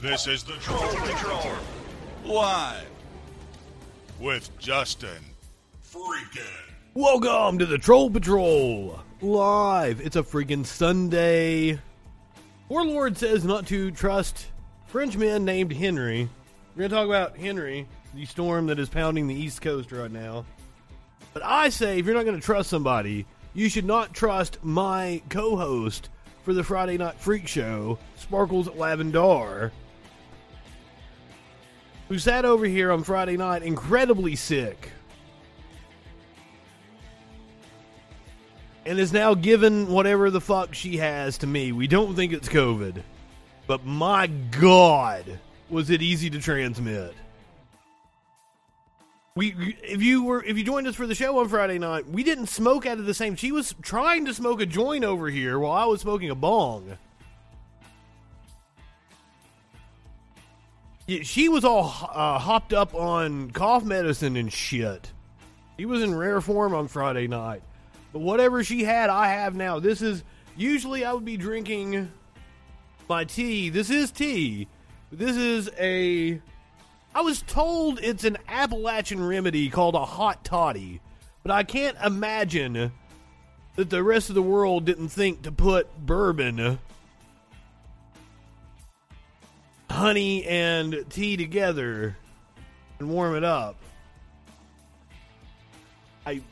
This is the Troll Patrol. Live. With Justin. Freaking. Welcome to the Troll Patrol live. It's a freaking Sunday. Warlord says not to trust Frenchman named Henry. We're going to talk about Henry, the storm that is pounding the East Coast right now. But I say, if you're not going to trust somebody, you should not trust my co host for the Friday Night Freak Show, Sparkles Lavendar, who sat over here on Friday night incredibly sick. and is now given whatever the fuck she has to me. We don't think it's COVID, but my God, was it easy to transmit. We, if you were, if you joined us for the show on Friday night, we didn't smoke out of the same. She was trying to smoke a joint over here while I was smoking a bong. Yeah, she was all uh, hopped up on cough medicine and shit. He was in rare form on Friday night. But whatever she had, I have now. This is usually I would be drinking my tea. This is tea. This is a. I was told it's an Appalachian remedy called a hot toddy, but I can't imagine that the rest of the world didn't think to put bourbon, honey, and tea together and warm it up. I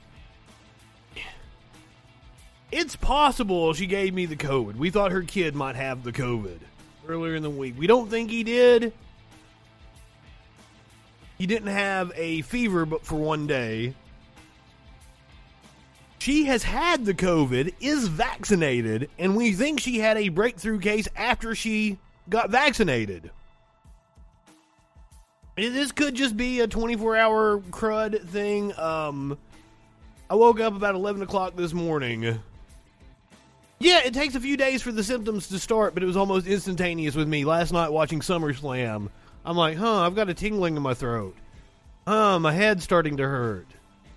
it's possible she gave me the COVID. We thought her kid might have the COVID earlier in the week. We don't think he did. He didn't have a fever but for one day. She has had the COVID, is vaccinated, and we think she had a breakthrough case after she got vaccinated. This could just be a 24 hour crud thing. Um, I woke up about 11 o'clock this morning yeah, it takes a few days for the symptoms to start, but it was almost instantaneous with me. Last night watching SummerSlam, I'm like, huh, I've got a tingling in my throat. Huh, my head's starting to hurt.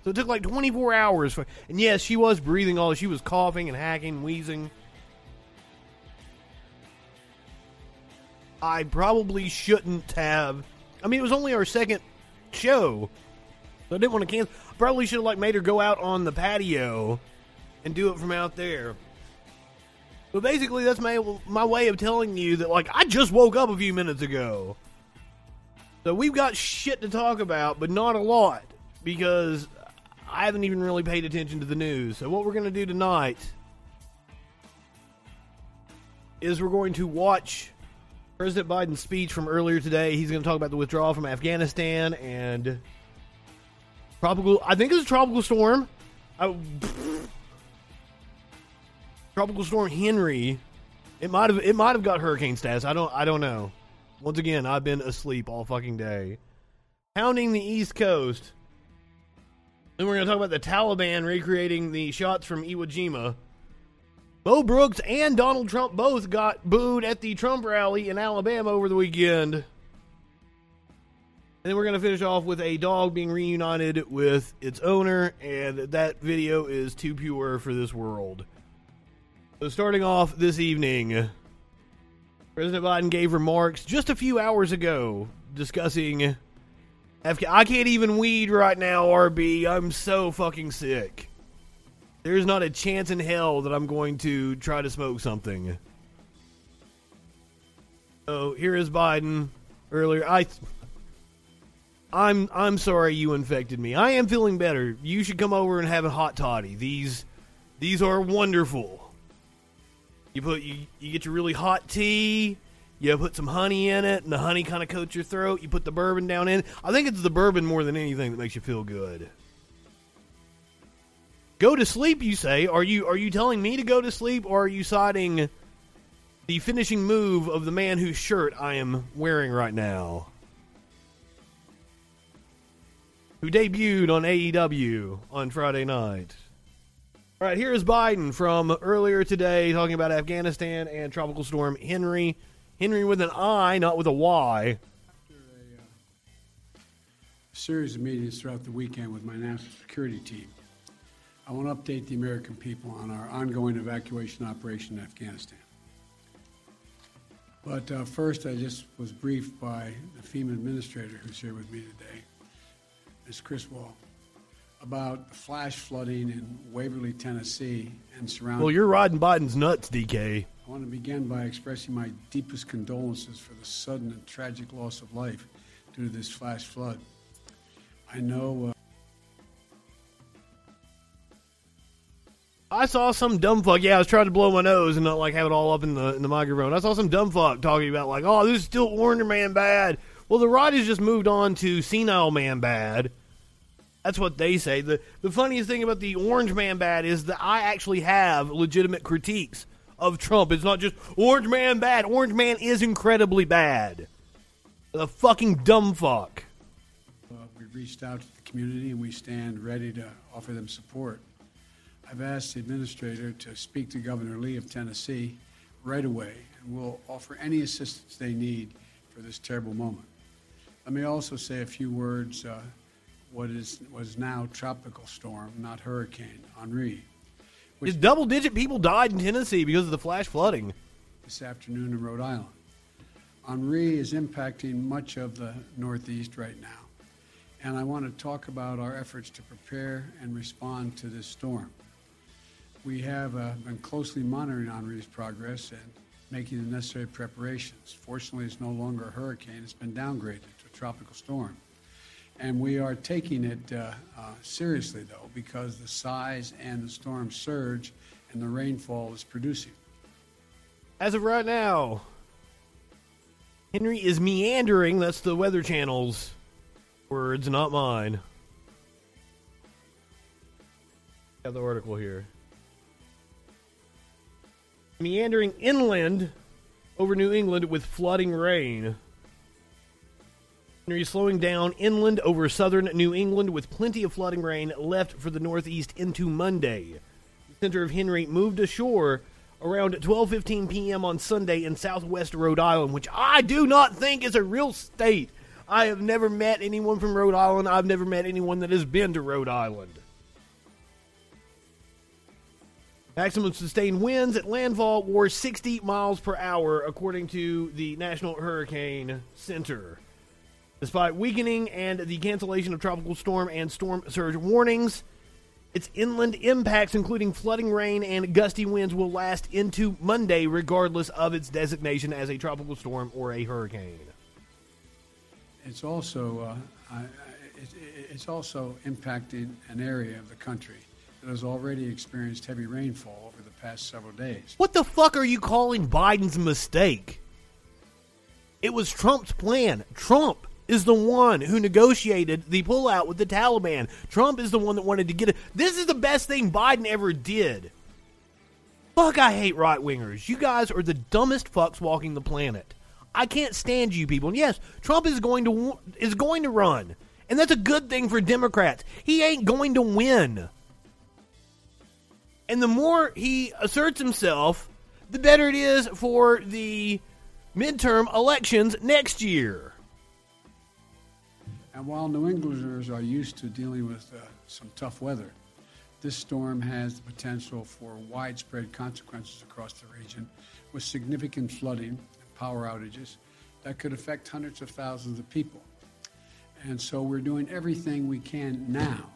So it took like 24 hours. For, and yes, she was breathing all. She was coughing and hacking, wheezing. I probably shouldn't have. I mean, it was only our second show, so I didn't want to cancel. Probably should have like made her go out on the patio and do it from out there. But basically, that's my my way of telling you that like I just woke up a few minutes ago. So we've got shit to talk about, but not a lot because I haven't even really paid attention to the news. So what we're going to do tonight is we're going to watch President Biden's speech from earlier today. He's going to talk about the withdrawal from Afghanistan and tropical. I think it's a tropical storm. I, Tropical Storm Henry. It might have it might have got hurricane status. I don't I don't know. Once again, I've been asleep all fucking day. Pounding the East Coast. Then we're going to talk about the Taliban recreating the shots from Iwo Jima. Mo Brooks and Donald Trump both got booed at the Trump rally in Alabama over the weekend. And then we're going to finish off with a dog being reunited with its owner, and that video is too pure for this world. So, starting off this evening, President Biden gave remarks just a few hours ago discussing. I can't even weed right now, RB. I'm so fucking sick. There's not a chance in hell that I'm going to try to smoke something. So here is Biden earlier. I I'm I'm sorry you infected me. I am feeling better. You should come over and have a hot toddy. These these are wonderful. You put you, you get your really hot tea. You put some honey in it, and the honey kind of coats your throat. You put the bourbon down in. I think it's the bourbon more than anything that makes you feel good. Go to sleep, you say? Are you are you telling me to go to sleep, or are you citing the finishing move of the man whose shirt I am wearing right now? Who debuted on AEW on Friday night. All right, here is Biden from earlier today talking about Afghanistan and Tropical Storm Henry. Henry with an I, not with a Y. After a uh, series of meetings throughout the weekend with my national security team, I want to update the American people on our ongoing evacuation operation in Afghanistan. But uh, first, I just was briefed by the FEMA administrator who's here with me today, Ms. Criswell, about flash flooding in Waverly, Tennessee, and surrounding. Well, you're riding Biden's nuts, DK. I want to begin by expressing my deepest condolences for the sudden and tragic loss of life due to this flash flood. I know. Uh, I saw some dumb fuck. Yeah, I was trying to blow my nose and not like have it all up in the in the microphone. I saw some dumb fuck talking about like, oh, this is still Orange Man bad. Well, the Roddies just moved on to Senile Man bad. That's what they say. the The funniest thing about the Orange Man bad is that I actually have legitimate critiques of Trump. It's not just Orange Man bad. Orange Man is incredibly bad. The fucking dumb fuck. uh, we reached out to the community and we stand ready to offer them support. I've asked the administrator to speak to Governor Lee of Tennessee right away, and we'll offer any assistance they need for this terrible moment. Let me also say a few words. Uh, what is was now tropical storm, not hurricane, Henri, Is double digit people died in Tennessee because of the flash flooding. this afternoon in Rhode Island. Henri is impacting much of the Northeast right now, and I want to talk about our efforts to prepare and respond to this storm. We have uh, been closely monitoring Henri's progress and making the necessary preparations. Fortunately, it's no longer a hurricane, it's been downgraded to a tropical storm. And we are taking it uh, uh, seriously, though, because the size and the storm surge and the rainfall is producing. As of right now, Henry is meandering. That's the Weather Channel's words, not mine. Got the article here. Meandering inland over New England with flooding rain. Henry slowing down inland over southern New England with plenty of flooding rain left for the Northeast into Monday. The center of Henry moved ashore around 12:15 p.m. on Sunday in southwest Rhode Island, which I do not think is a real state. I have never met anyone from Rhode Island. I've never met anyone that has been to Rhode Island. Maximum sustained winds at landfall were 60 miles per hour, according to the National Hurricane Center. Despite weakening and the cancellation of tropical storm and storm surge warnings, its inland impacts, including flooding rain and gusty winds, will last into Monday, regardless of its designation as a tropical storm or a hurricane. It's also, uh, I, I, it, it's also impacting an area of the country that has already experienced heavy rainfall over the past several days. What the fuck are you calling Biden's mistake? It was Trump's plan. Trump is the one who negotiated the pullout with the Taliban. Trump is the one that wanted to get it. This is the best thing Biden ever did. Fuck, I hate right wingers. You guys are the dumbest fucks walking the planet. I can't stand you people. And yes, Trump is going to is going to run, and that's a good thing for Democrats. He ain't going to win. And the more he asserts himself, the better it is for the midterm elections next year. And while New Englanders are used to dealing with uh, some tough weather, this storm has the potential for widespread consequences across the region with significant flooding and power outages that could affect hundreds of thousands of people. And so we're doing everything we can now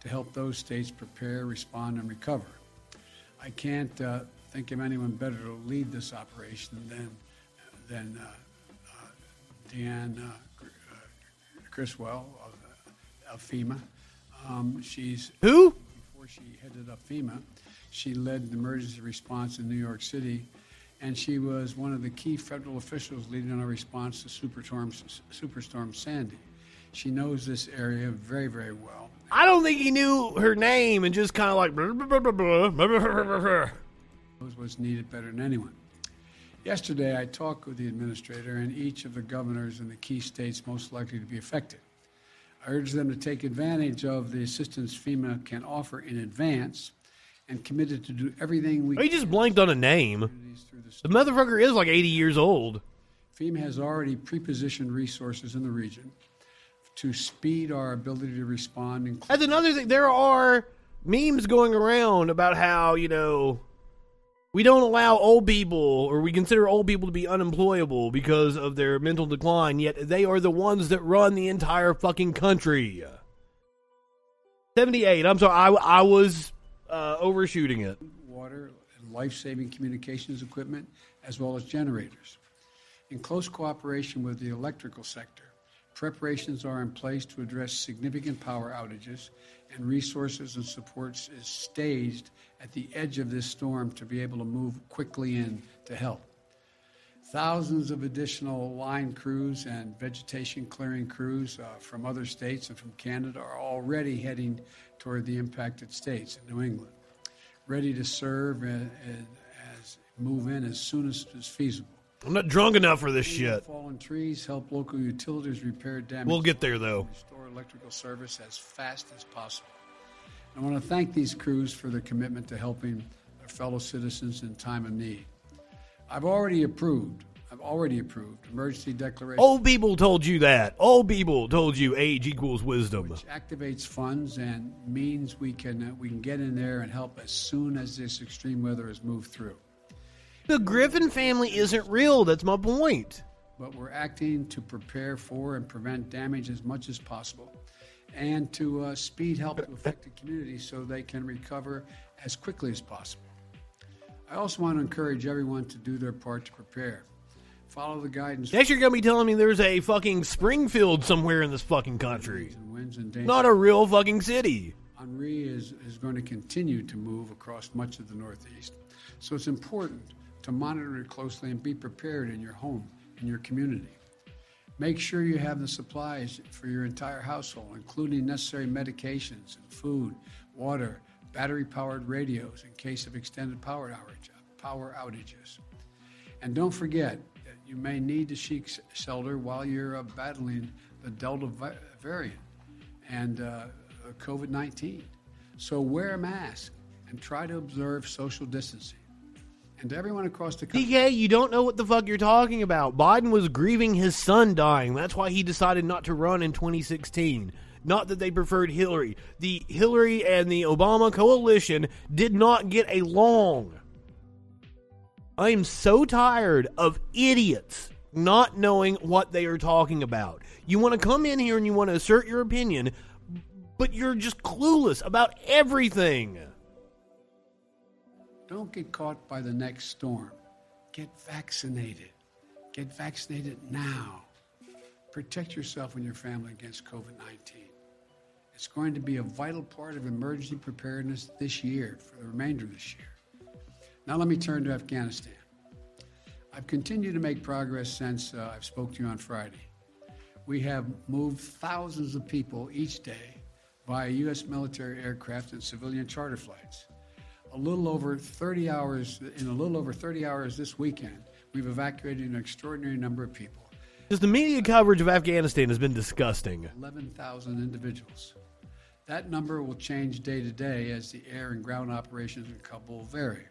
to help those states prepare, respond, and recover. I can't uh, think of anyone better to lead this operation than, than uh, uh, Deanne uh, uh, Criswell of, uh, of FEMA. Um, she's Who? before she headed up FEMA, she led the emergency response in New York City, and she was one of the key federal officials leading our response to Superstorm, Superstorm Sandy. She knows this area very, very well. I don't think he knew her name and just kind of like. Blah, blah, blah, Knows what's needed better than anyone. Yesterday, I talked with the administrator and each of the governors in the key states most likely to be affected. I urged them to take advantage of the assistance FEMA can offer in advance and committed to do everything we oh, He just blanked on a name. The, the motherfucker is like 80 years old. FEMA has already pre-positioned resources in the region to speed our ability to respond. including- That's another thing. There are memes going around about how, you know, We don't allow old people, or we consider old people to be unemployable because of their mental decline, yet they are the ones that run the entire fucking country. 78. I'm sorry, I, I was uh, overshooting it. water, and life-saving communications equipment, as well as generators. In close cooperation with the electrical sector, preparations are in place to address significant power outages, and resources and supports is staged at the edge of this storm to be able to move quickly in to help. Thousands of additional line crews and vegetation clearing crews uh, from other states and from Canada are already heading toward the impacted states in New England, ready to serve and, and as move in as soon as is feasible. I'm not drunk enough for this shit. Fallen trees help local utilities repair damage. We'll get there, though. Restore electrical service as fast as possible. I want to thank these crews for their commitment to helping their fellow citizens in time of need. I've already approved. I've already approved emergency declaration. Old people told you that. Old people told you age equals wisdom. which activates funds and means we can uh, we can get in there and help as soon as this extreme weather has moved through. The Griffin family isn't real. That's my point. But we're acting to prepare for and prevent damage as much as possible, and to uh, speed help to affected communities so they can recover as quickly as possible. I also want to encourage everyone to do their part to prepare. Follow the guidance. Next, you're gonna be telling me there's a fucking Springfield somewhere in this fucking country. and and. Not a real fucking city. Henri is, is going to continue to move across much of the Northeast. So it's important to monitor it closely and be prepared in your home, in your community. Make sure you have the supplies for your entire household, including necessary medications and food, water, battery powered radios in case of extended power, outage, power outages. And don't forget that you may need to seek shelter while you're uh, battling the Delta vi- variant and uh, COVID 19. So wear a mask and try to observe social distancing. And everyone across the country, DK, you don't know what the fuck you're talking about. Biden was grieving his son dying. That's why he decided not to run in 2016. Not that they preferred Hillary. The Hillary and the Obama coalition did not get along. I am so tired of idiots not knowing what they are talking about. You want to come in here and you want to assert your opinion, but you're just clueless about everything. Don't get caught by the next storm. Get vaccinated. Get vaccinated now. Protect yourself and your family against COVID 19. It's going to be a vital part of emergency preparedness this year, for the remainder of this year. Now, let me turn to Afghanistan. I've continued to make progress since uh, I've spoke to you on Friday. We have moved thousands of people each day via U.S. military aircraft and civilian charter flights. A little over 30 hours, in a little over 30 hours this weekend, we've evacuated an extraordinary number of people, Because the media coverage of Afghanistan has been disgusting. 11,000 individuals. That number will change day to day as the air and ground operations in Kabul vary.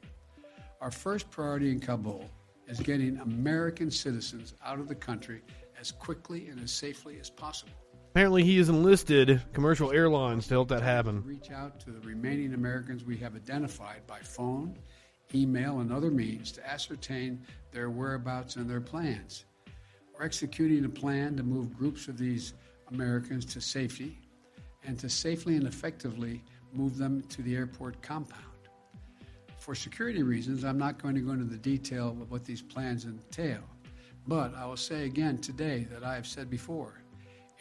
Our first priority in Kabul is getting American citizens out of the country as quickly and as safely as possible. Apparently, he has enlisted commercial airlines to help that happen. Reach out to the remaining Americans we have identified by phone, email, and other means to ascertain their whereabouts and their plans. We're executing a plan to move groups of these Americans to safety and to safely and effectively move them to the airport compound. For security reasons, I'm not going to go into the detail of what these plans entail, but I will say again today that I have said before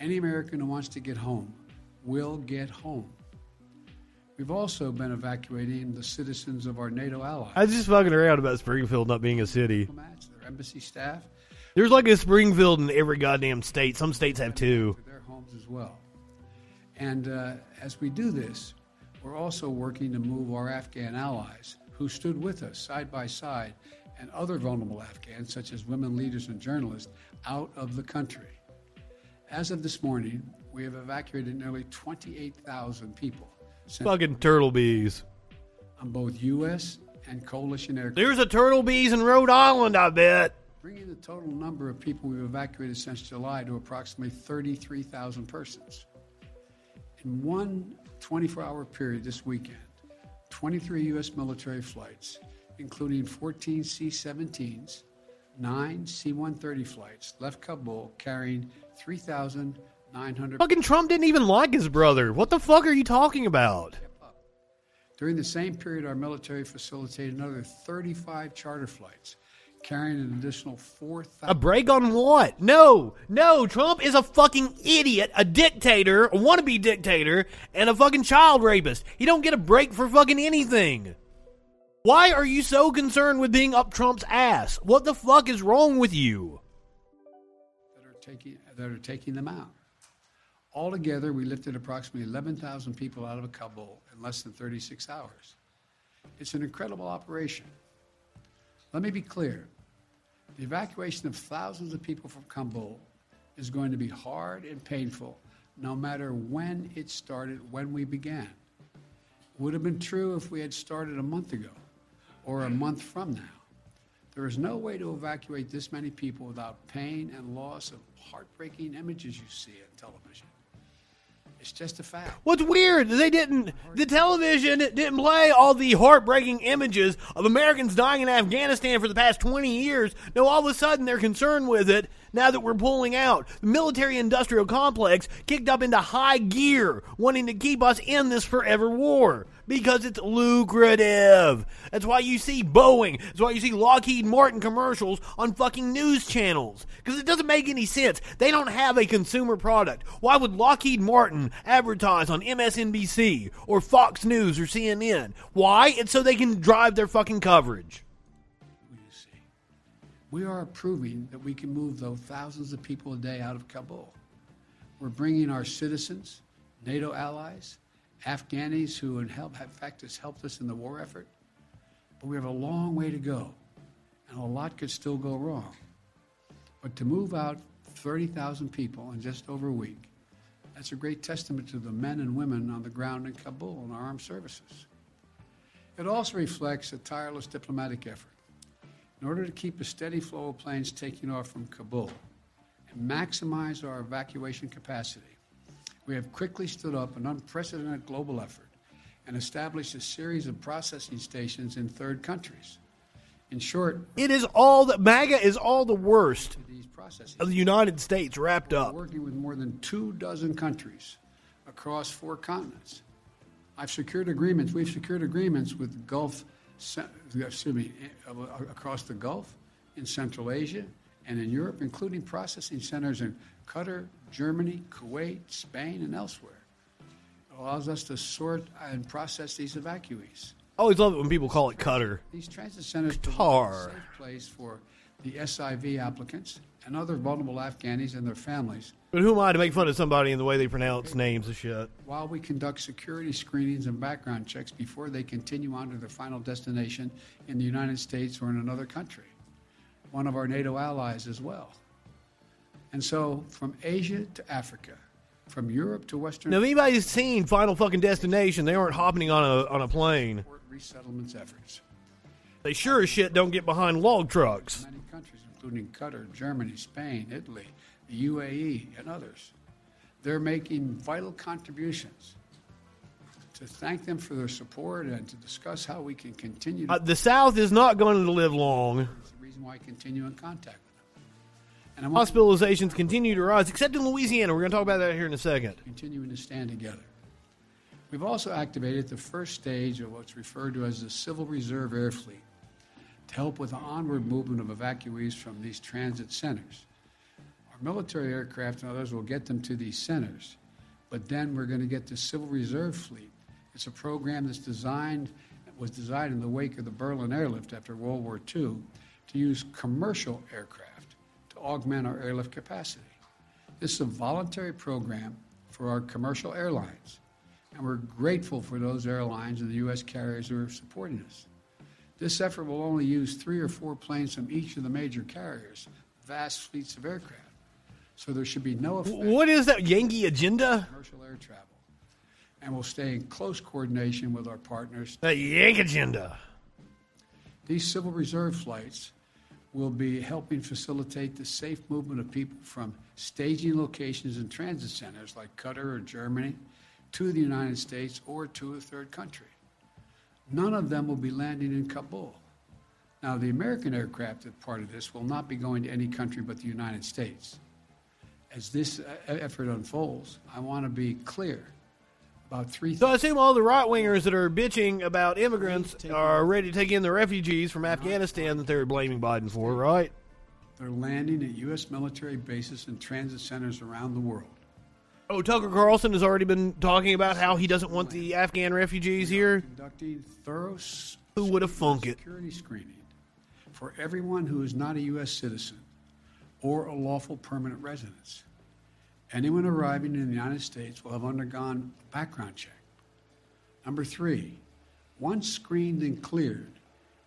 any American who wants to get home will get home. We've also been evacuating the citizens of our NATO allies, I was just fucking around about Springfield not being a city. their embassy staff, There's like a Springfield in every goddamn state. Some states have two. their homes as well. And uh, as we do this, we're also working to move our Afghan allies who stood with us side by side and other vulnerable Afghans, such as women leaders and journalists, out of the country. As of this morning, we have evacuated nearly 28,000 people Fucking turtle bees. on both U.S. and coalition aircraft. There's a turtle bees in Rhode Island, I bet. bringing the total number of people we've evacuated since July to approximately 33,000 persons. In one 24 hour period this weekend, 23 U.S. military flights, including 14 C 17s, nine C 130 flights, left Kabul carrying 3,900. Fucking Trump didn't even like his brother. What the fuck are you talking about? During the same period, our military facilitated another 35 charter flights, carrying an additional 4,000. A break on what? No, no, Trump is a fucking idiot, a dictator, a wannabe dictator, and a fucking child rapist. He don't get a break for fucking anything. Why are you so concerned with being up Trump's ass? What the fuck is wrong with you? that are taking that are taking them out. Altogether, we lifted approximately 11,000 people out of Kabul in less than 36 hours. It's an incredible operation. Let me be clear. The evacuation of thousands of people from Kabul is going to be hard and painful no matter when it started, when we began. Would have been true if we had started a month ago or a month from now. There is no way to evacuate this many people without pain and loss of heartbreaking images you see on television. It's just a fact. What's weird? They didn't. The television didn't play all the heartbreaking images of Americans dying in Afghanistan for the past 20 years. Now all of a sudden they're concerned with it now that we're pulling out. The military industrial complex kicked up into high gear, wanting to keep us in this forever war because it's lucrative. That's why you see Boeing. That's why you see Lockheed Martin commercials on fucking news channels. Because it doesn't make any sense. They don't have a consumer product. Why would Lockheed Martin advertise on MSNBC or Fox News or CNN? Why? It's so they can drive their fucking coverage. We are proving that we can move those thousands of people a day out of Kabul. We're bringing our citizens, NATO allies, Afghanis who in, help, in fact has helped us in the war effort, but we have a long way to go, and a lot could still go wrong. But to move out 30,000 people in just over a week, that's a great testament to the men and women on the ground in Kabul and our armed services. It also reflects a tireless diplomatic effort in order to keep a steady flow of planes taking off from Kabul and maximize our evacuation capacity. We have quickly stood up an unprecedented global effort and established a series of processing stations in third countries. In short, It is all that MAGA is all the worst of the United States wrapped up. working with more than two dozen countries across four continents. I've secured agreements. We've secured agreements with Gulf, excuse me, across the Gulf, in Central Asia, and in Europe, including processing centers in Qatar, Germany, Kuwait, Spain, and elsewhere. It allows us to sort and process these evacuees. I always love it when people call it Cutter. These transit centers provide Qatar. a safe place for the SIV applicants and other vulnerable Afghanis and their families But who am I to make fun of somebody in the way they pronounce names and shit? while we conduct security screenings and background checks before they continue on to their final destination in the United States or in another country, one of our NATO allies as well. And so, from Asia to Africa, from Europe to Western Now, if anybody's seen Final fucking Destination, they aren't hopping on a on a plane. resettlements efforts. They sure as shit don't get behind log trucks. Many countries, including Qatar, Germany, Spain, Italy, the UAE, and others, they're making vital contributions. To thank them for their support and to discuss how we can continue to Uh, the South is not going to live long. That's the reason why I continue in contact Hospitalizations continue to rise, except in Louisiana. We're going to talk about that here in a second. continuing to stand together. We've also activated the first stage of what's referred to as the Civil Reserve Air Fleet to help with the onward movement of evacuees from these transit centers. Our military aircraft and others will get them to these centers, but then we're going to get the Civil Reserve Fleet. It's a program that's designed was designed in the wake of the Berlin airlift after World War II to use commercial aircraft augment our airlift capacity. This is a voluntary program for our commercial airlines, and we're grateful for those airlines and the U.S. carriers who are supporting us. This effort will only use three or four planes from each of the major carriers, vast fleets of aircraft. So there should be no effect What is that Yankee agenda? commercial air travel. And we'll stay in close coordination with our partners. The Yank agenda. These Civil Reserve flights will be helping facilitate the safe movement of people from staging locations and transit centers like Qatar or Germany to the United States or to a third country. None of them will be landing in Kabul. Now, the American aircraft that part of this will not be going to any country but the United States. As this uh, effort unfolds, I want to be clear about three So I assume all the right wingers that are bitching about immigrants are ready to take in the refugees from Afghanistan that they're blaming Biden for, right? They're landing at U.S. military bases and transit centers around the world. Oh, Tucker Carlson has already been talking about how he doesn't want the Afghan refugees here. Conducting thorough Who would have thunk it? security screening for everyone who is not a U.S. citizen or a lawful permanent resident. Anyone arriving in the United States will have undergone a background check. Number three, once screened and cleared,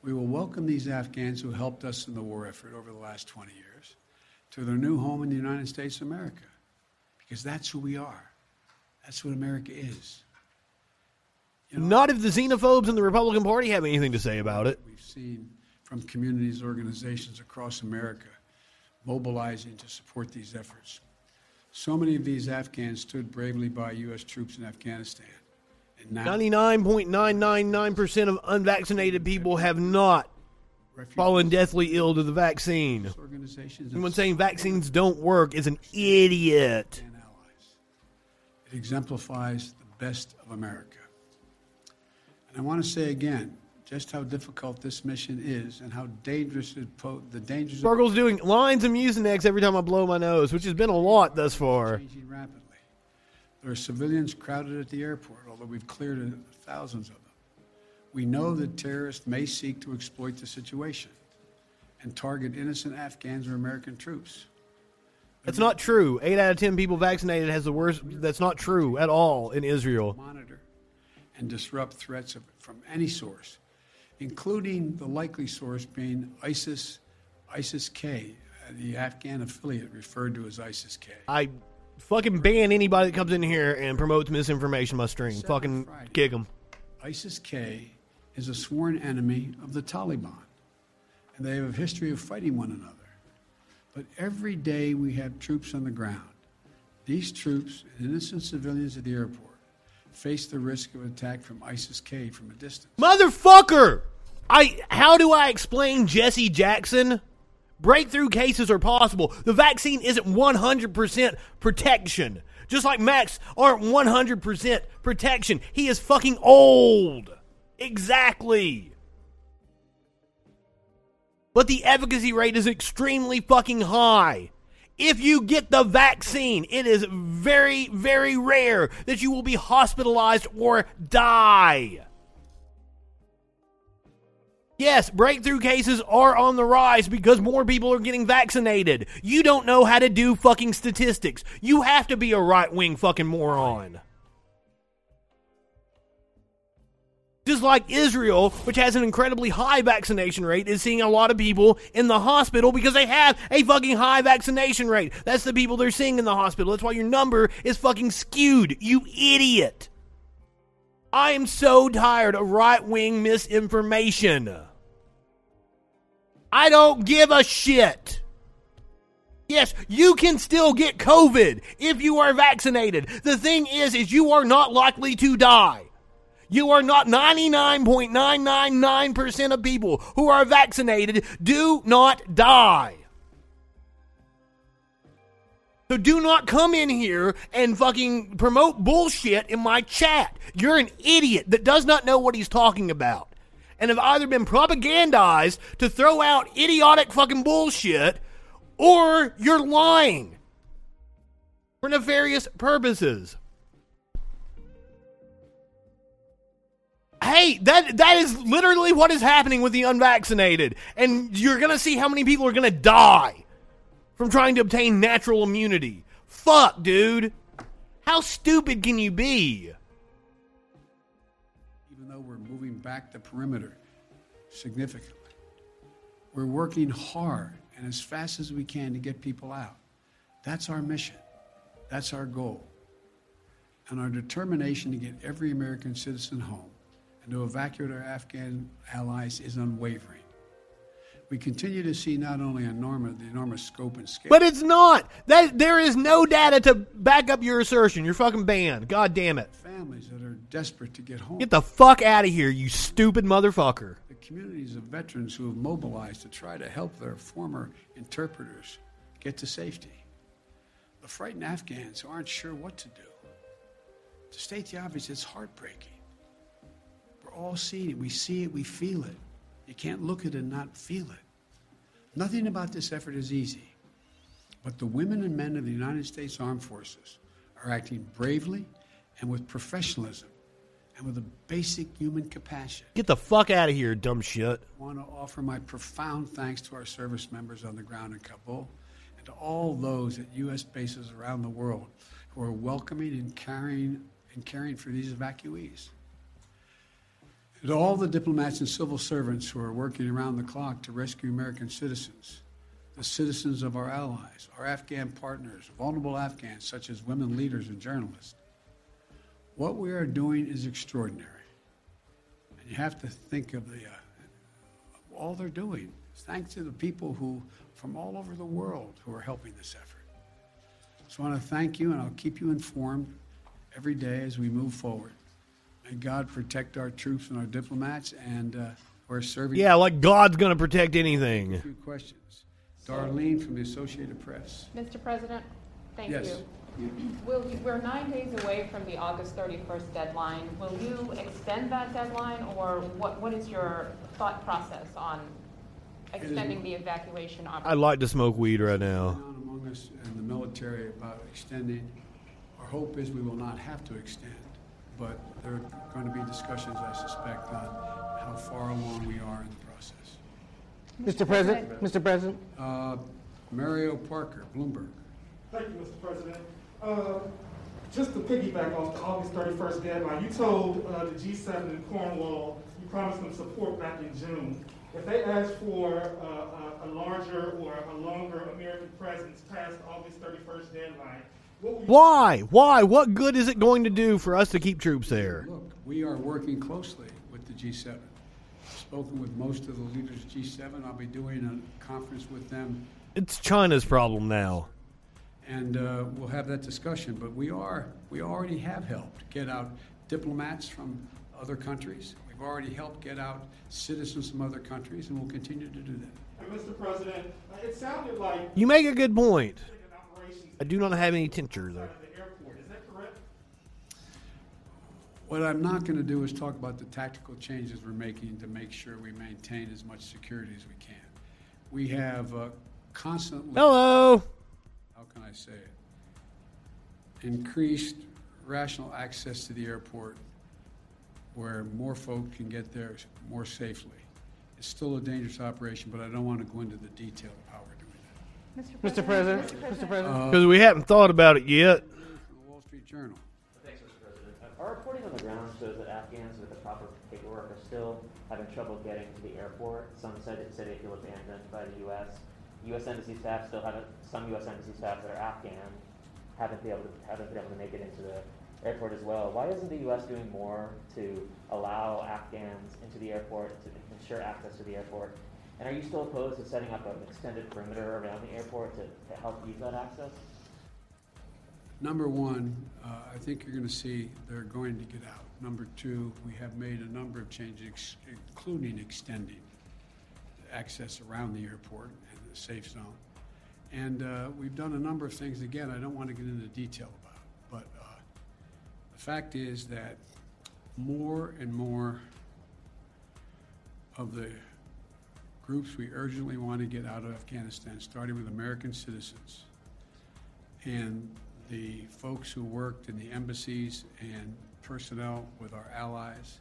we will welcome these Afghans who helped us in the war effort over the last 20 years to their new home in the United States of America. Because that's who we are. That's what America is. You know, Not if the xenophobes in the Republican Party have anything to say about it. We've seen from communities, organizations across America mobilizing to support these efforts. So many of these Afghans stood bravely by U.S. troops in Afghanistan. And now, 99.999% of unvaccinated people have not fallen deathly ill to the vaccine. Anyone saying vaccines don't work is an idiot. It exemplifies the best of America. And I want to say again just how difficult this mission is and how dangerous it po- the dangers Sparkle's doing lines of Mucinex every time I blow my nose, which has been a lot thus far. changing rapidly. There are civilians crowded at the airport, although we've cleared thousands of them. We know that terrorists may seek to exploit the situation and target innocent Afghans or American troops. That's not true. Eight out of ten people vaccinated has the worst. That's not true at all in Israel. Monitor and disrupt threats of, from any source, including the likely source being ISIS, ISIS-K, uh, the Afghan affiliate referred to as ISIS-K. I fucking ban anybody that comes in here and promotes misinformation on my stream. Fucking kick them. ISIS K is a sworn enemy of the Taliban, and they have a history of fighting one another. But every day we have troops on the ground. These troops and innocent civilians at the airport face the risk of attack from ISIS K from a distance. Motherfucker! I how do I explain Jesse Jackson? Breakthrough cases are possible. The vaccine isn't 100% protection. Just like Max aren't 100% protection. He is fucking old. Exactly. But the efficacy rate is extremely fucking high. If you get the vaccine, it is very, very rare that you will be hospitalized or die. Yes, breakthrough cases are on the rise because more people are getting vaccinated. You don't know how to do fucking statistics. You have to be a right wing fucking moron. Just like Israel, which has an incredibly high vaccination rate, is seeing a lot of people in the hospital because they have a fucking high vaccination rate. That's the people they're seeing in the hospital. That's why your number is fucking skewed, you idiot. I am so tired of right wing misinformation. I don't give a shit. Yes, you can still get COVID if you are vaccinated. The thing is, is you are not likely to die. You are not 99.999% of people who are vaccinated do not die. So do not come in here and fucking promote bullshit in my chat. You're an idiot that does not know what he's talking about. And have either been propagandized to throw out idiotic fucking bullshit or you're lying for nefarious purposes. Hey, that that is literally what is happening with the unvaccinated. And you're going to see how many people are going to die from trying to obtain natural immunity. Fuck, dude. How stupid can you be? even though we're moving back the perimeter significantly. We're working hard and as fast as we can to get people out. That's our mission. That's our goal. And our determination to get every American citizen home and to evacuate our Afghan allies is unwavering. We continue to see not only enormous, the enormous scope and scale. But it's not. That there is no data to back up your assertion. You're fucking banned. God damn it. families that are desperate to get home. Get the fuck out of here, you stupid motherfucker. the communities of veterans who have mobilized to try to help their former interpreters get to safety. The frightened Afghans who aren't sure what to do. To state the obvious, it's heartbreaking. We're all seeing it. We see it, we feel it. You can't look at it and not feel it. Nothing about this effort is easy. But the women and men of the United States Armed Forces are acting bravely and with professionalism and with a basic human compassion. Get the fuck out of here, dumb shit. I want to offer my profound thanks to our service members on the ground in Kabul and to all those at U.S. bases around the world who are welcoming and caring and caring for these evacuees. To all the diplomats and civil servants who are working around the clock to rescue American citizens, the citizens of our allies, our Afghan partners, vulnerable Afghans such as women leaders and journalists. What we are doing is extraordinary. And you have to think of the uh, all they're doing. Thanks to the people who from all over the world who are helping this effort. So I want to thank you, and I'll keep you informed every day as we move forward. May God protect our troops and our diplomats, and uh, we're serving. Yeah, like God's gonna protect anything. A few questions. Darlene from the Associated Press. Mr. President, thank Yes. you. Will you, we're nine days away from the August 31st deadline. Will you extend that deadline, or what, what is your thought process on extending the evacuation I'd like to smoke weed right now. Down among us in the military about extending. Our hope is we will not have to extend, but there are going to be discussions, I suspect, on how far along we are in the process. Mr. President, Mr. President, Uh, Mario Parker, Bloomberg. Thank you, Mr. President. Uh, Just to piggyback off the August 31st deadline, you told uh, the G7 in Cornwall, you promised them support back in June. If they ask for uh, a a larger or a longer American presence past August 31st deadline, what will you Why? Why? What good is it going to do for us to keep troops there? Look, we are working closely with the G7. I've spoken with most of the leaders of G7. I'll be doing a conference with them, It's China's problem now. and uh, we'll have that discussion. But we are, we already have helped get out diplomats from other countries. We've already helped get out citizens from other countries, and we'll continue to do that. And Mr. President, uh, it sounded like You make a good point. I do not have any tincture though. at the airport. Is that correct? What I'm not going to do is talk about the tactical changes we're making to make sure we maintain as much security as we can. We have uh, constantly. Hello. how can I say it? Increased rational access to the airport where more folk can get there more safely. It's still a dangerous operation, but I don't want to go into the detail of how we're that. Mr. President, Mr. President. Because uh, we haven't thought about it yet. The Wall Street Journal. Thanks, Mr. President. Um, our reporting on the ground shows that Afghans with the proper paperwork are still having trouble getting to the airport. Some said it said they feel abandoned by the U.S. U.S. embassy staff still haven't. Some U.S. embassy staff that are Afghan haven't been able to haven't been able to make it into the airport as well. Why isn't the U.S. doing more to allow Afghans into the airport to ensure access to the airport? And are you still opposed to setting up an extended perimeter around the airport to, to help ease that access? Number one, uh, I think you're going to see they're going to get out. Number two, we have made a number of changes, including extending access around the airport and the safe zone. And uh, we've done a number of things. Again, I don't want to get into detail about, it, but uh, the fact is that more and more of the groups we urgently want to get out of Afghanistan, starting with American citizens, and the folks who worked in the embassies and personnel with our allies,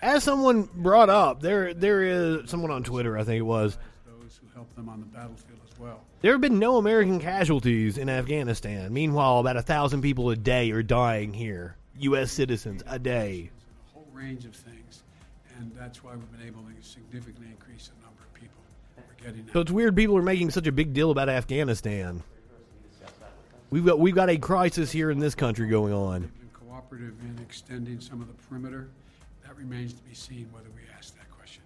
As someone brought up, there there is someone on Twitter, I think it was. those who helped them on the battlefield as well. There have been no American casualties in Afghanistan. Meanwhile, about a thousand people a day are dying here. U.S. citizens a day. a whole range of things, and that's why we've been able to significantly increase the number So it's weird people are making such a big deal about Afghanistan. We've got we've got a crisis here in this country going on. Been cooperative in extending some of the perimeter. That remains to be seen whether we ask that question.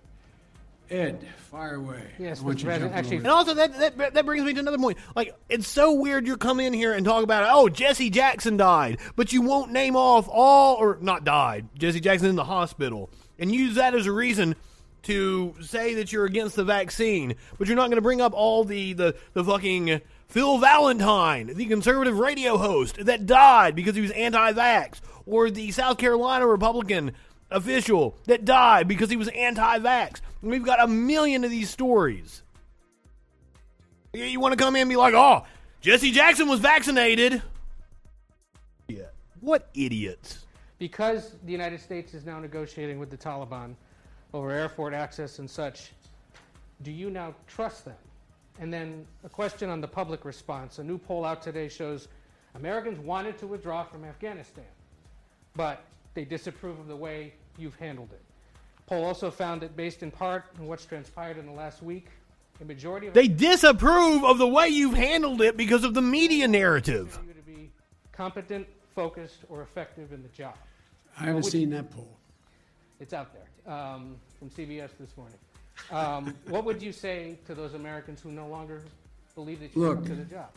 Ed, fire away. Yes, Mr. President. Actually- And also that, that that brings me to another point. Like it's so weird you come in here and talk about oh Jesse Jackson died, but you won't name off all or not died. Jesse Jackson in the hospital and use that as a reason to say that you're against the vaccine, but you're not going to bring up all the, the, the fucking Phil Valentine, the conservative radio host that died because he was anti vax, or the South Carolina Republican official that died because he was anti vax. We've got a million of these stories. You- You want to come in and be like, oh, Jesse Jackson was vaccinated. Yeah. What idiots. Because the United States is now negotiating with the Taliban over airport access and such, do you now trust them? And then a question on the public response. A new poll out today shows Americans wanted to withdraw from Afghanistan, but they disapprove of the way you've handled it. Poll also found that based in part on what's transpired in the last week, a majority of They disapprove of the way you've handled it because of the media narrative. you to be competent, focused, or effective in the job. I haven't would seen that poll. It's out there um, from CBS this morning. Um, what would you say to those Americans who no longer believe that you're up Look. to the job?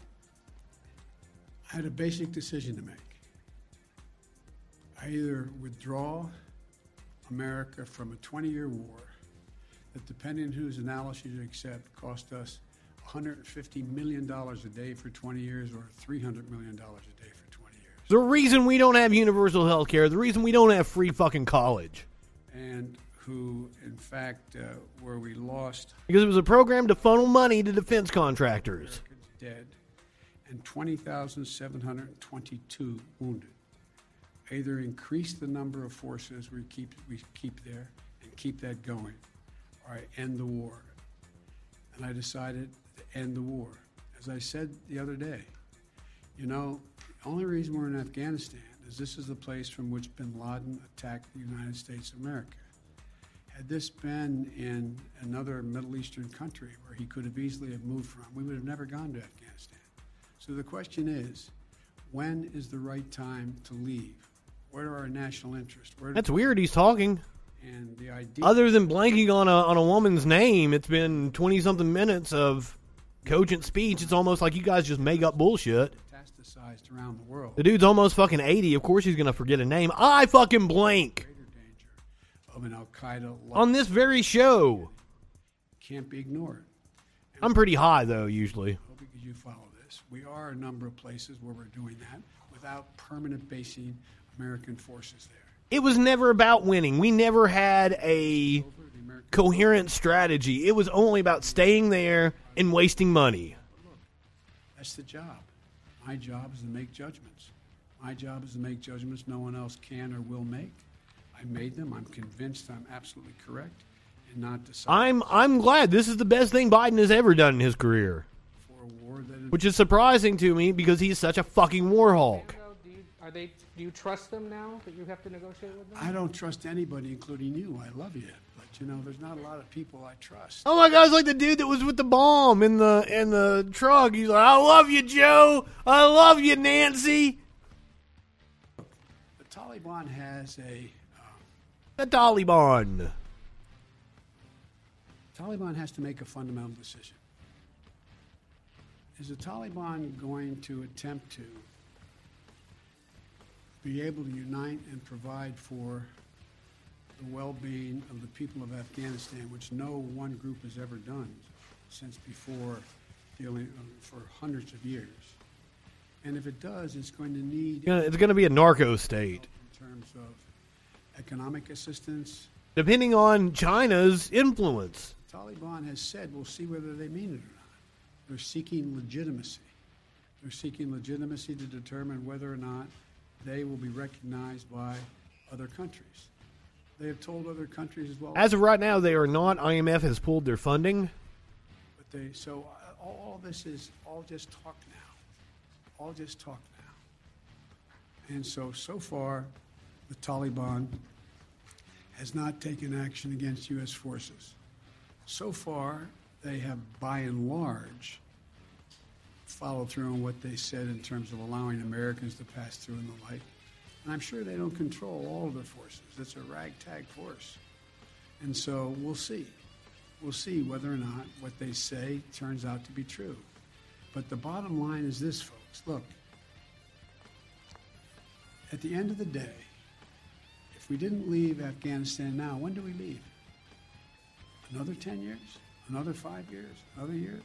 I had a basic decision to make. I either withdraw America from a 20 year war that, depending on whose analysis you accept, cost us $150 million a day for 20 years or $300 million a day for 20 years. The reason we don't have universal health care, the reason we don't have free fucking college, And who, in fact, uh, where we lost because it was a program to funnel money to defense contractors. Americans dead and 20,722 wounded. Either increase the number of forces we keep, we keep there and keep that going, or I end the war. And I decided to end the war. As I said the other day, you know, the only reason we're in Afghanistan is this is the place from which bin Laden attacked the United States of America. Had this been in another Middle Eastern country where he could have easily have moved from, we would have never gone to Afghanistan. So the question is, when is the right time to leave? Where are our national interests? Where That's weird. He's talking. and the idea Other than blanking on a on a woman's name, it's been twenty something minutes of cogent speech. It's almost like you guys just make up bullshit. Around the world. The dude's almost fucking eighty. Of course he's gonna forget a name. I fucking blank of an Al Qaeda on this very show. can't be ignored. I'm pretty high though usually. Because you follow this, we are a number of places where we're doing that without permanent basing American forces there. It was never about winning. We never had a Over the American coherent strategy. It was only about staying there and wasting money. That's the job. My job is to make judgments. My job is to make judgments no one else can or will make. I made them. I'm convinced I'm absolutely correct and not decide I'm I'm glad this is the best thing Biden has ever done in his career, for a war that which is surprising to me because he's such a fucking war hawk. Do you, are they, do you trust them now that you have to negotiate with them? I don't trust anybody, including you. I love you, but you know, there's not a lot of people I trust. Oh my god, it's like the dude that was with the bomb in the in the truck. He's like, "I love you, Joe. I love you, Nancy." The Taliban has a um, The Taliban. Taliban has to make a fundamental decision. Is the Taliban going to attempt to be able to unite and provide for the well being of the people of Afghanistan, which no one group has ever done since before dealing uh, for hundreds of years? And if it does, it's going to need, Yeah, It's going to be a narco state, in terms of economic assistance, depending on China's influence. Taliban has said we'll see whether they mean it or not. They're seeking legitimacy. They're seeking legitimacy to determine whether or not they will be recognized by other countries. They have told other countries as well. As of right now, they are not. IMF has pulled their funding. but they so uh, all, all this is all just talk now. All just talk now. And so so far, the Taliban has not taken action against U.S. forces. So far, they have, by and large, followed through on what they said in terms of allowing Americans to pass through and the like. And I'm sure they don't control all of their forces. It's a ragtag force. And so we'll see. We'll see whether or not what they say turns out to be true. But the bottom line is this, folks. Look, at the end of the day, if we didn't leave Afghanistan now, when do we leave? Another 10 years? Another five years? Another year?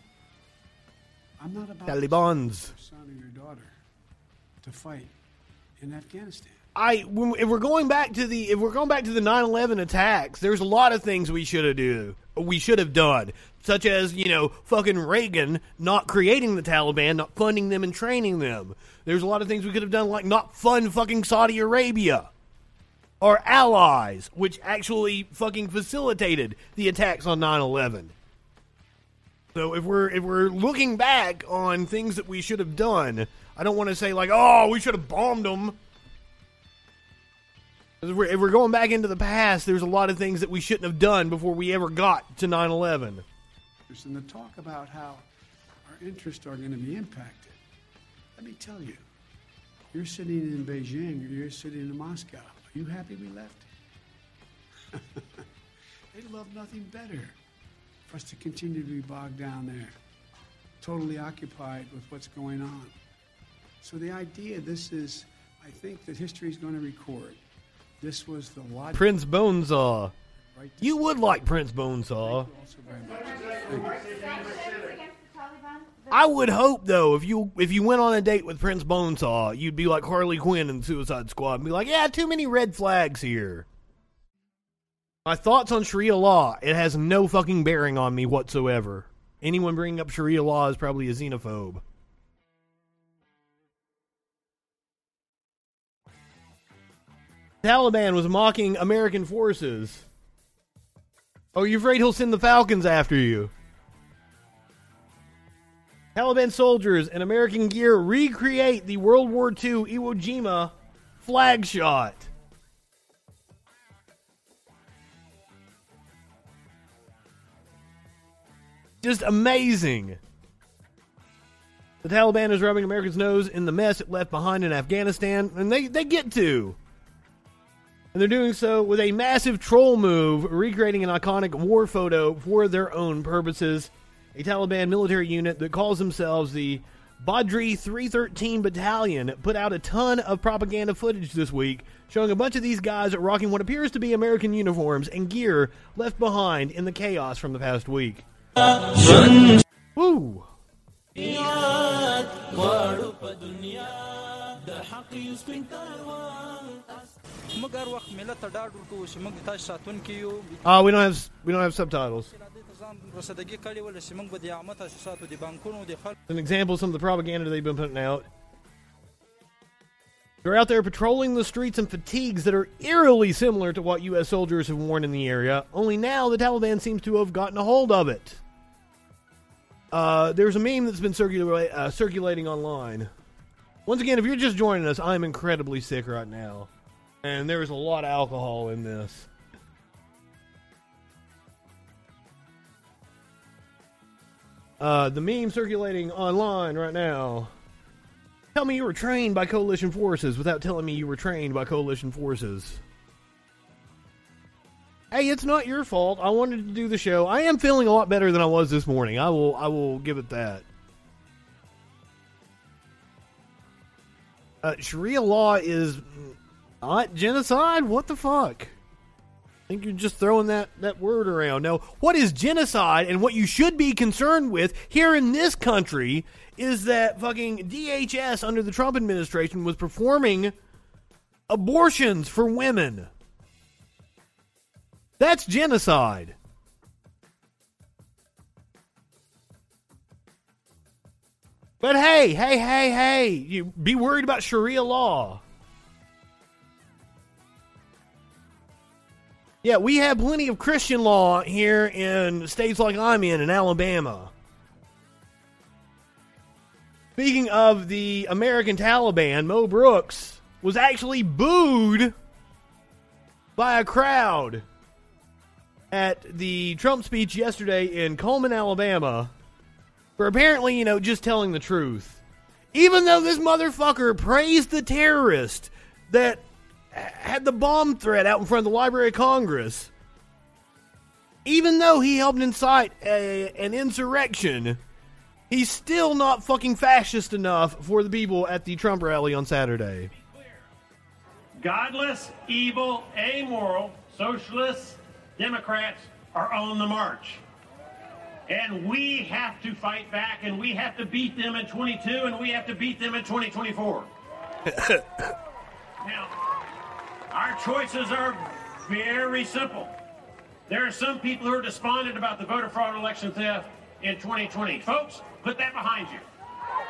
I'm not about Talibans. your son or your daughter to fight in Afghanistan. I when, if we're going back to the if we're going back to the 9/11 attacks, there's a lot of things we should have do we should have done, such as you know fucking Reagan not creating the Taliban, not funding them and training them. There's a lot of things we could have done, like not fund fucking Saudi Arabia. Our allies, which actually fucking facilitated the attacks on 9/11. So if we're if we're looking back on things that we should have done, I don't want to say like, oh, we should have bombed them. If we're, if we're going back into the past, there's a lot of things that we shouldn't have done before we ever got to 9 11. And the talk about how our interests are going to be impacted. Let me tell you, you're sitting in Beijing or you're sitting in Moscow. Are you happy we left? They'd love nothing better for us to continue to be bogged down there, totally occupied with what's going on. So the idea, this is, I think that history is going to record. This was the logic. Prince Bonesaw. Right You would like Prince Bonesaw. also very much. Thank you. I would hope though, if you if you went on a date with Prince Bonesaw, you'd be like Harley Quinn in Suicide Squad and be like, "Yeah, too many red flags here." My thoughts on Sharia law, it has no fucking bearing on me whatsoever. Anyone bringing up Sharia law is probably a xenophobe. Taliban was mocking American forces. Oh, you afraid he'll send the Falcons after you? Taliban soldiers in American gear recreate the World War II Iwo Jima flag shot. Just amazing. The Taliban is rubbing America's nose in the mess it left behind in Afghanistan, and they, they get to. And they're doing so with a massive troll move, recreating an iconic war photo for their own purposes. A Taliban military unit that calls themselves the Badri 313 Battalion put out a ton of propaganda footage this week showing a bunch of these guys rocking what appears to be American uniforms and gear left behind in the chaos from the past week. Woo! موږ هر وخت ملت ته ډاډ ورکوو چې موږ د تاسو ساتونکي یو Uh, we don't have we don't have subtitles. دې ته ځان رسیدګي کړې ول چې موږ به د عامه تاسیساتو د بانکونو د خلکو An example of some of the propaganda they've been putting out. They're out there patrolling the streets in fatigues that are eerily similar to what U.S. soldiers have worn in the area, only now the Taliban seems to have gotten a hold of it. Uh, there's a meme that's been circula- uh, circulating online. Once again, if you're just joining us, I'm incredibly sick right now. And there's a lot of alcohol in this. Uh, the meme circulating online right now. Tell me you were trained by coalition forces without telling me you were trained by coalition forces. Hey, it's not your fault. I wanted to do the show. I am feeling a lot better than I was this morning. I will I will give it that. Uh, Sharia law is not genocide? What the fuck? I think you're just throwing that, that word around. Now, what is genocide and what you should be concerned with here in this country is that fucking DHS under the Trump administration was performing abortions for women. That's genocide. But hey, hey, hey, hey, you be worried about Sharia law. Yeah, we have plenty of Christian law here in states like I'm in, in Alabama. Speaking of the American Taliban, Mo Brooks was actually booed by a crowd at the Trump speech yesterday in Cullman, Alabama, for apparently, you know, just telling the truth. Even though this motherfucker praised the terrorist that had the bomb threat out in front of the Library of Congress, even though he helped incite a, an insurrection, he's still not fucking fascist enough for the people at the Trump rally on Saturday. godless, evil, amoral, socialists, Democrats are on the march. And we have to fight back, and we have to beat them in 22, and we have to beat them in 2024. now, our choices are very simple. There are some people who are despondent about the voter fraud election theft in 2020. Folks, put that behind you.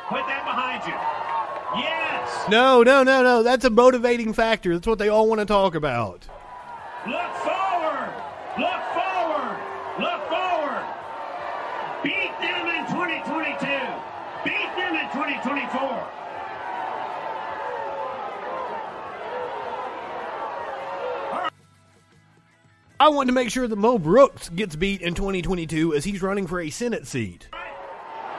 Put that behind you. Yes. No, no, no, no. That's a motivating factor. That's what they all want to talk about. Look forward. Look forward. Look forward. Beat them in 2022. Beat them in 2024. I want to make sure that Mo Brooks gets beat in 2022 as he's running for a Senate seat.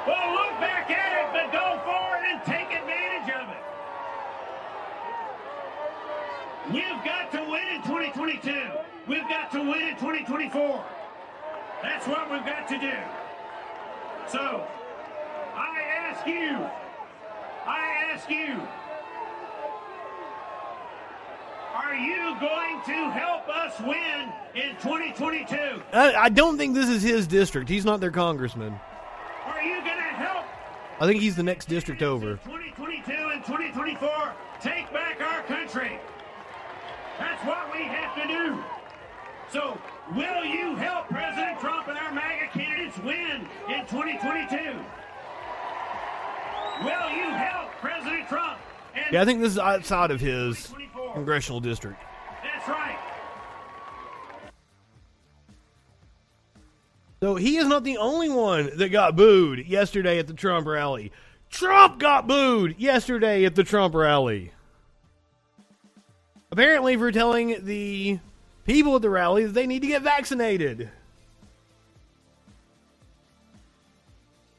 Well, look back at it, but go forward and take advantage of it. We've got to win in 2022. We've got to win in 2024. That's what we've got to do. So, I ask you, I ask you, are you going to help us win in 2022? I, uh, I don't think this is his district. He's not their congressman. Are you going to help I think he's the next district over. 2022 and 2024 take back our country. That's what we have to do. So, will you help President Trump and our MAGA candidates win in 2022? Will you help President Trump? And Yeah, I think this is outside of his congressional district. That's right. So he is not the only one that got booed yesterday at the Trump rally. Trump got booed yesterday at the Trump rally. Apparently, for telling the people at the rally that they need to get vaccinated.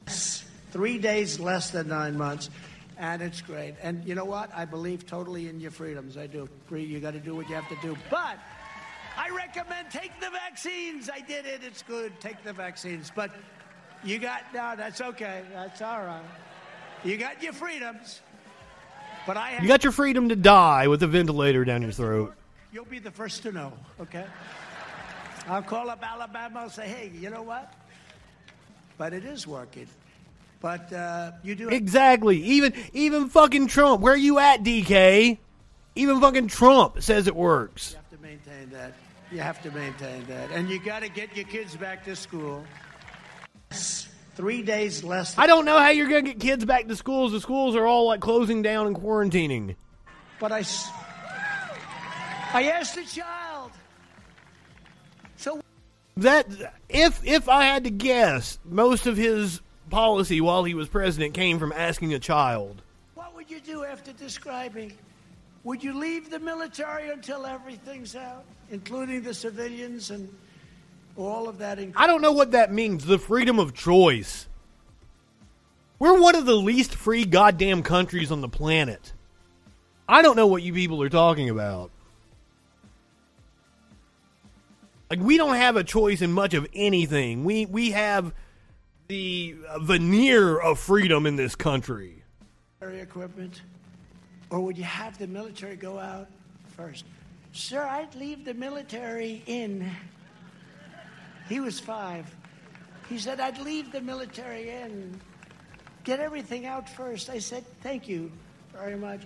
Three days less than nine months, and it's great. And you know what? I believe totally in your freedoms. I do. Free, you got to do what you have to do. But I recommend take the vaccines. I did it. It's good. Take the vaccines. But you got no. That's okay. That's all right. You got your freedoms. But I. You got your freedom to die with a ventilator down your throat. You'll be the first to know. Okay. I'll call up Alabama. I'll say, hey, you know what? But it is working. But uh, you do. Exactly. Even even fucking Trump. Where you at, DK? Even fucking Trump says it works. You have to maintain that. You have to maintain that. And you got to get your kids back to school. Three days less. I don't know how you're going to get kids back to schools. The schools are all like closing down and quarantining. But I, s- I asked the child. So That if if I had to guess, most of his policy while he was president came from asking a child. what would you do after describing? Would you leave the military until everything's out, including the civilians and all of that? I don't know what that means. The freedom of choice. We're one of the least free goddamn countries on the planet. I don't know what you people are talking about. Like we don't have a choice in much of anything. We we have the veneer of freedom in this country. military equipment? Or would you have the military go out first? Sir, I'd leave the military in. He was five. He said, I'd leave the military in. Get everything out first. I said, thank you very much.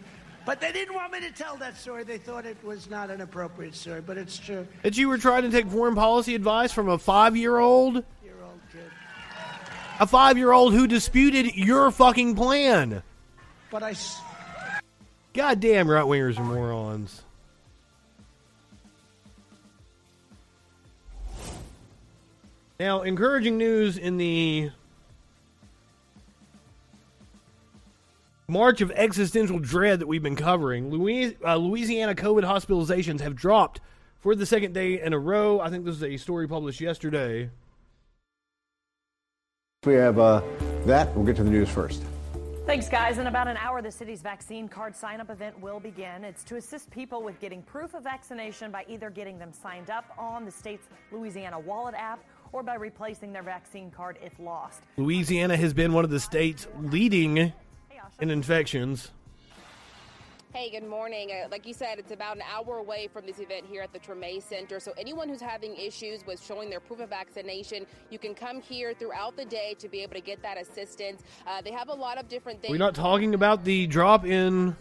But they didn't want me to tell that story. They thought it was not an appropriate story, but it's true. That you were trying to take foreign policy advice from a five year old? Year old kid. A five year old who disputed your fucking plan. But I. s- Goddamn right wingers are morons. Now, encouraging news in the March of existential dread that we've been covering. Uh, Louisiana COVID hospitalizations have dropped for the second day in a row. I think this is a story published yesterday. We have uh, that. We'll get to the news first. Thanks, guys. In about an hour, the city's vaccine card sign up event will begin. It's to assist people with getting proof of vaccination by either getting them signed up on the state's Louisiana Wallet app or by replacing their vaccine card if lost. Louisiana has been one of the states leading in infections. Hey, good morning. Uh, like you said, it's about an hour away from this event here at the Treme Center. So anyone who's having issues with showing their proof of vaccination, you can come here throughout the day to be able to get that assistance. Uh, they have a lot of different things. We're not talking about the drop in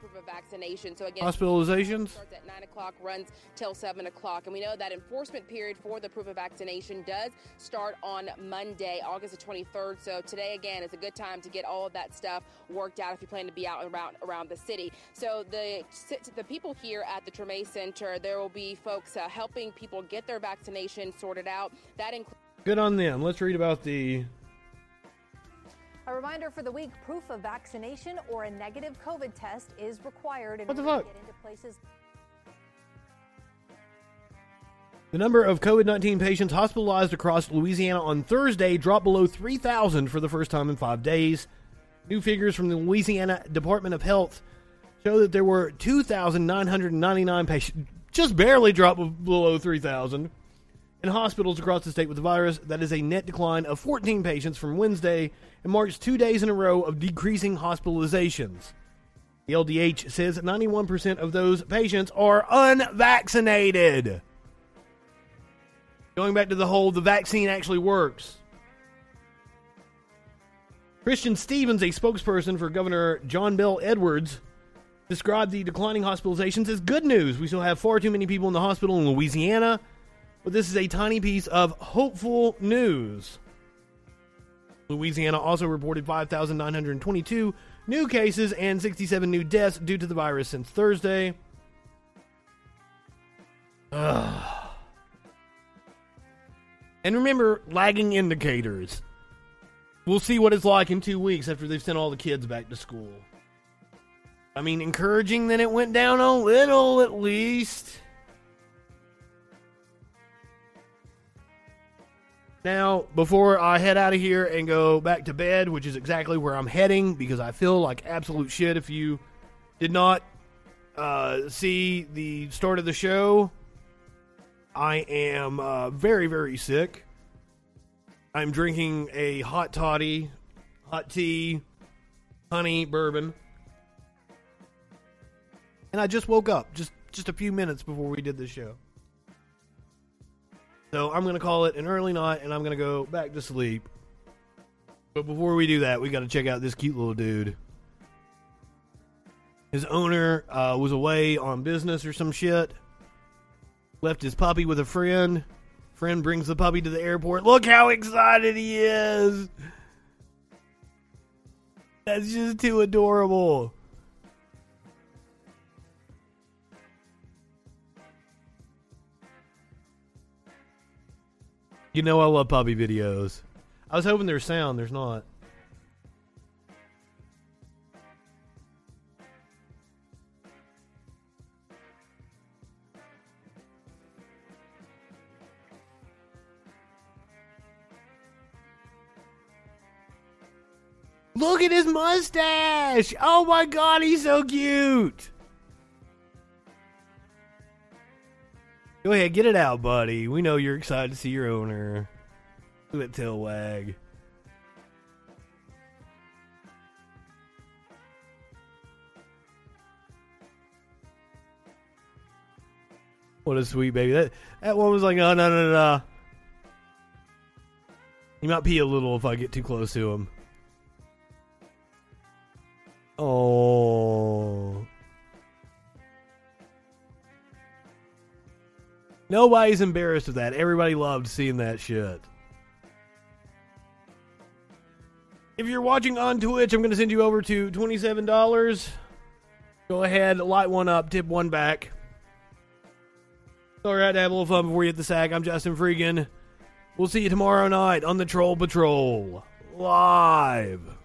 proof of vaccination. So again, hospitalizations starts at nine o'clock, runs till seven o'clock, and we know that enforcement period for the proof of vaccination does start on Monday, August the twenty third. So today again is a good time to get all of that stuff worked out if you plan to be out and around around the city. So the the people here at the Treme Center, there will be folks uh, helping people get their vaccination sorted out. That includes. Good on them. Let's read about the a reminder for the week proof of vaccination or a negative COVID test is required in what the order fuck? to get into places. The number of COVID 19 patients hospitalized across Louisiana on Thursday dropped below 3,000 for the first time in five days. New figures from the Louisiana Department of Health show that there were 2,999 patients, just barely dropped below 3,000, in hospitals across the state with the virus. That is a net decline of 14 patients from Wednesday and marks two days in a row of decreasing hospitalizations. The LDH says 91% of those patients are unvaccinated. Going back to the whole, the vaccine actually works. Christian Stevens, a spokesperson for Governor John Bell Edwards, described the declining hospitalizations as good news. We still have far too many people in the hospital in Louisiana, but this is a tiny piece of hopeful news. Louisiana also reported 5,922 new cases and 67 new deaths due to the virus since Thursday. Ugh. And remember, lagging indicators. We'll see what it's like in two weeks after they've sent all the kids back to school. I mean, encouraging that it went down a little at least. Now, before I head out of here and go back to bed, which is exactly where I'm heading because I feel like absolute shit if you did not uh, see the start of the show, I am uh, very, very sick. I'm drinking a hot toddy, hot tea, honey bourbon. And I just woke up just just a few minutes before we did the show. So I'm to call it an early night and I'm to go back to sleep. But before we do that, we got to check out this cute little dude. His owner uh, was away on business or some shit. Left his puppy with a friend. Friend brings the puppy to the airport. Look how excited he is. That's just too adorable. You know I love puppy videos. I was hoping there's sound. There's not. Look at his mustache! Oh my god, he's so cute! Go ahead, get it out, buddy. We know you're excited to see your owner. Look at tail wag. What a sweet baby. That that one was like, oh, no, no, no, no. He might pee a little if I get too close to him. Oh. Nobody's embarrassed of that. Everybody loved seeing that shit. If you're watching on Twitch, I'm going to send you over to $27. Go ahead, light one up, tip one back. All right, have a little fun before you hit the sack. I'm Justin Freegan. We'll see you tomorrow night on the Troll Patrol. Live.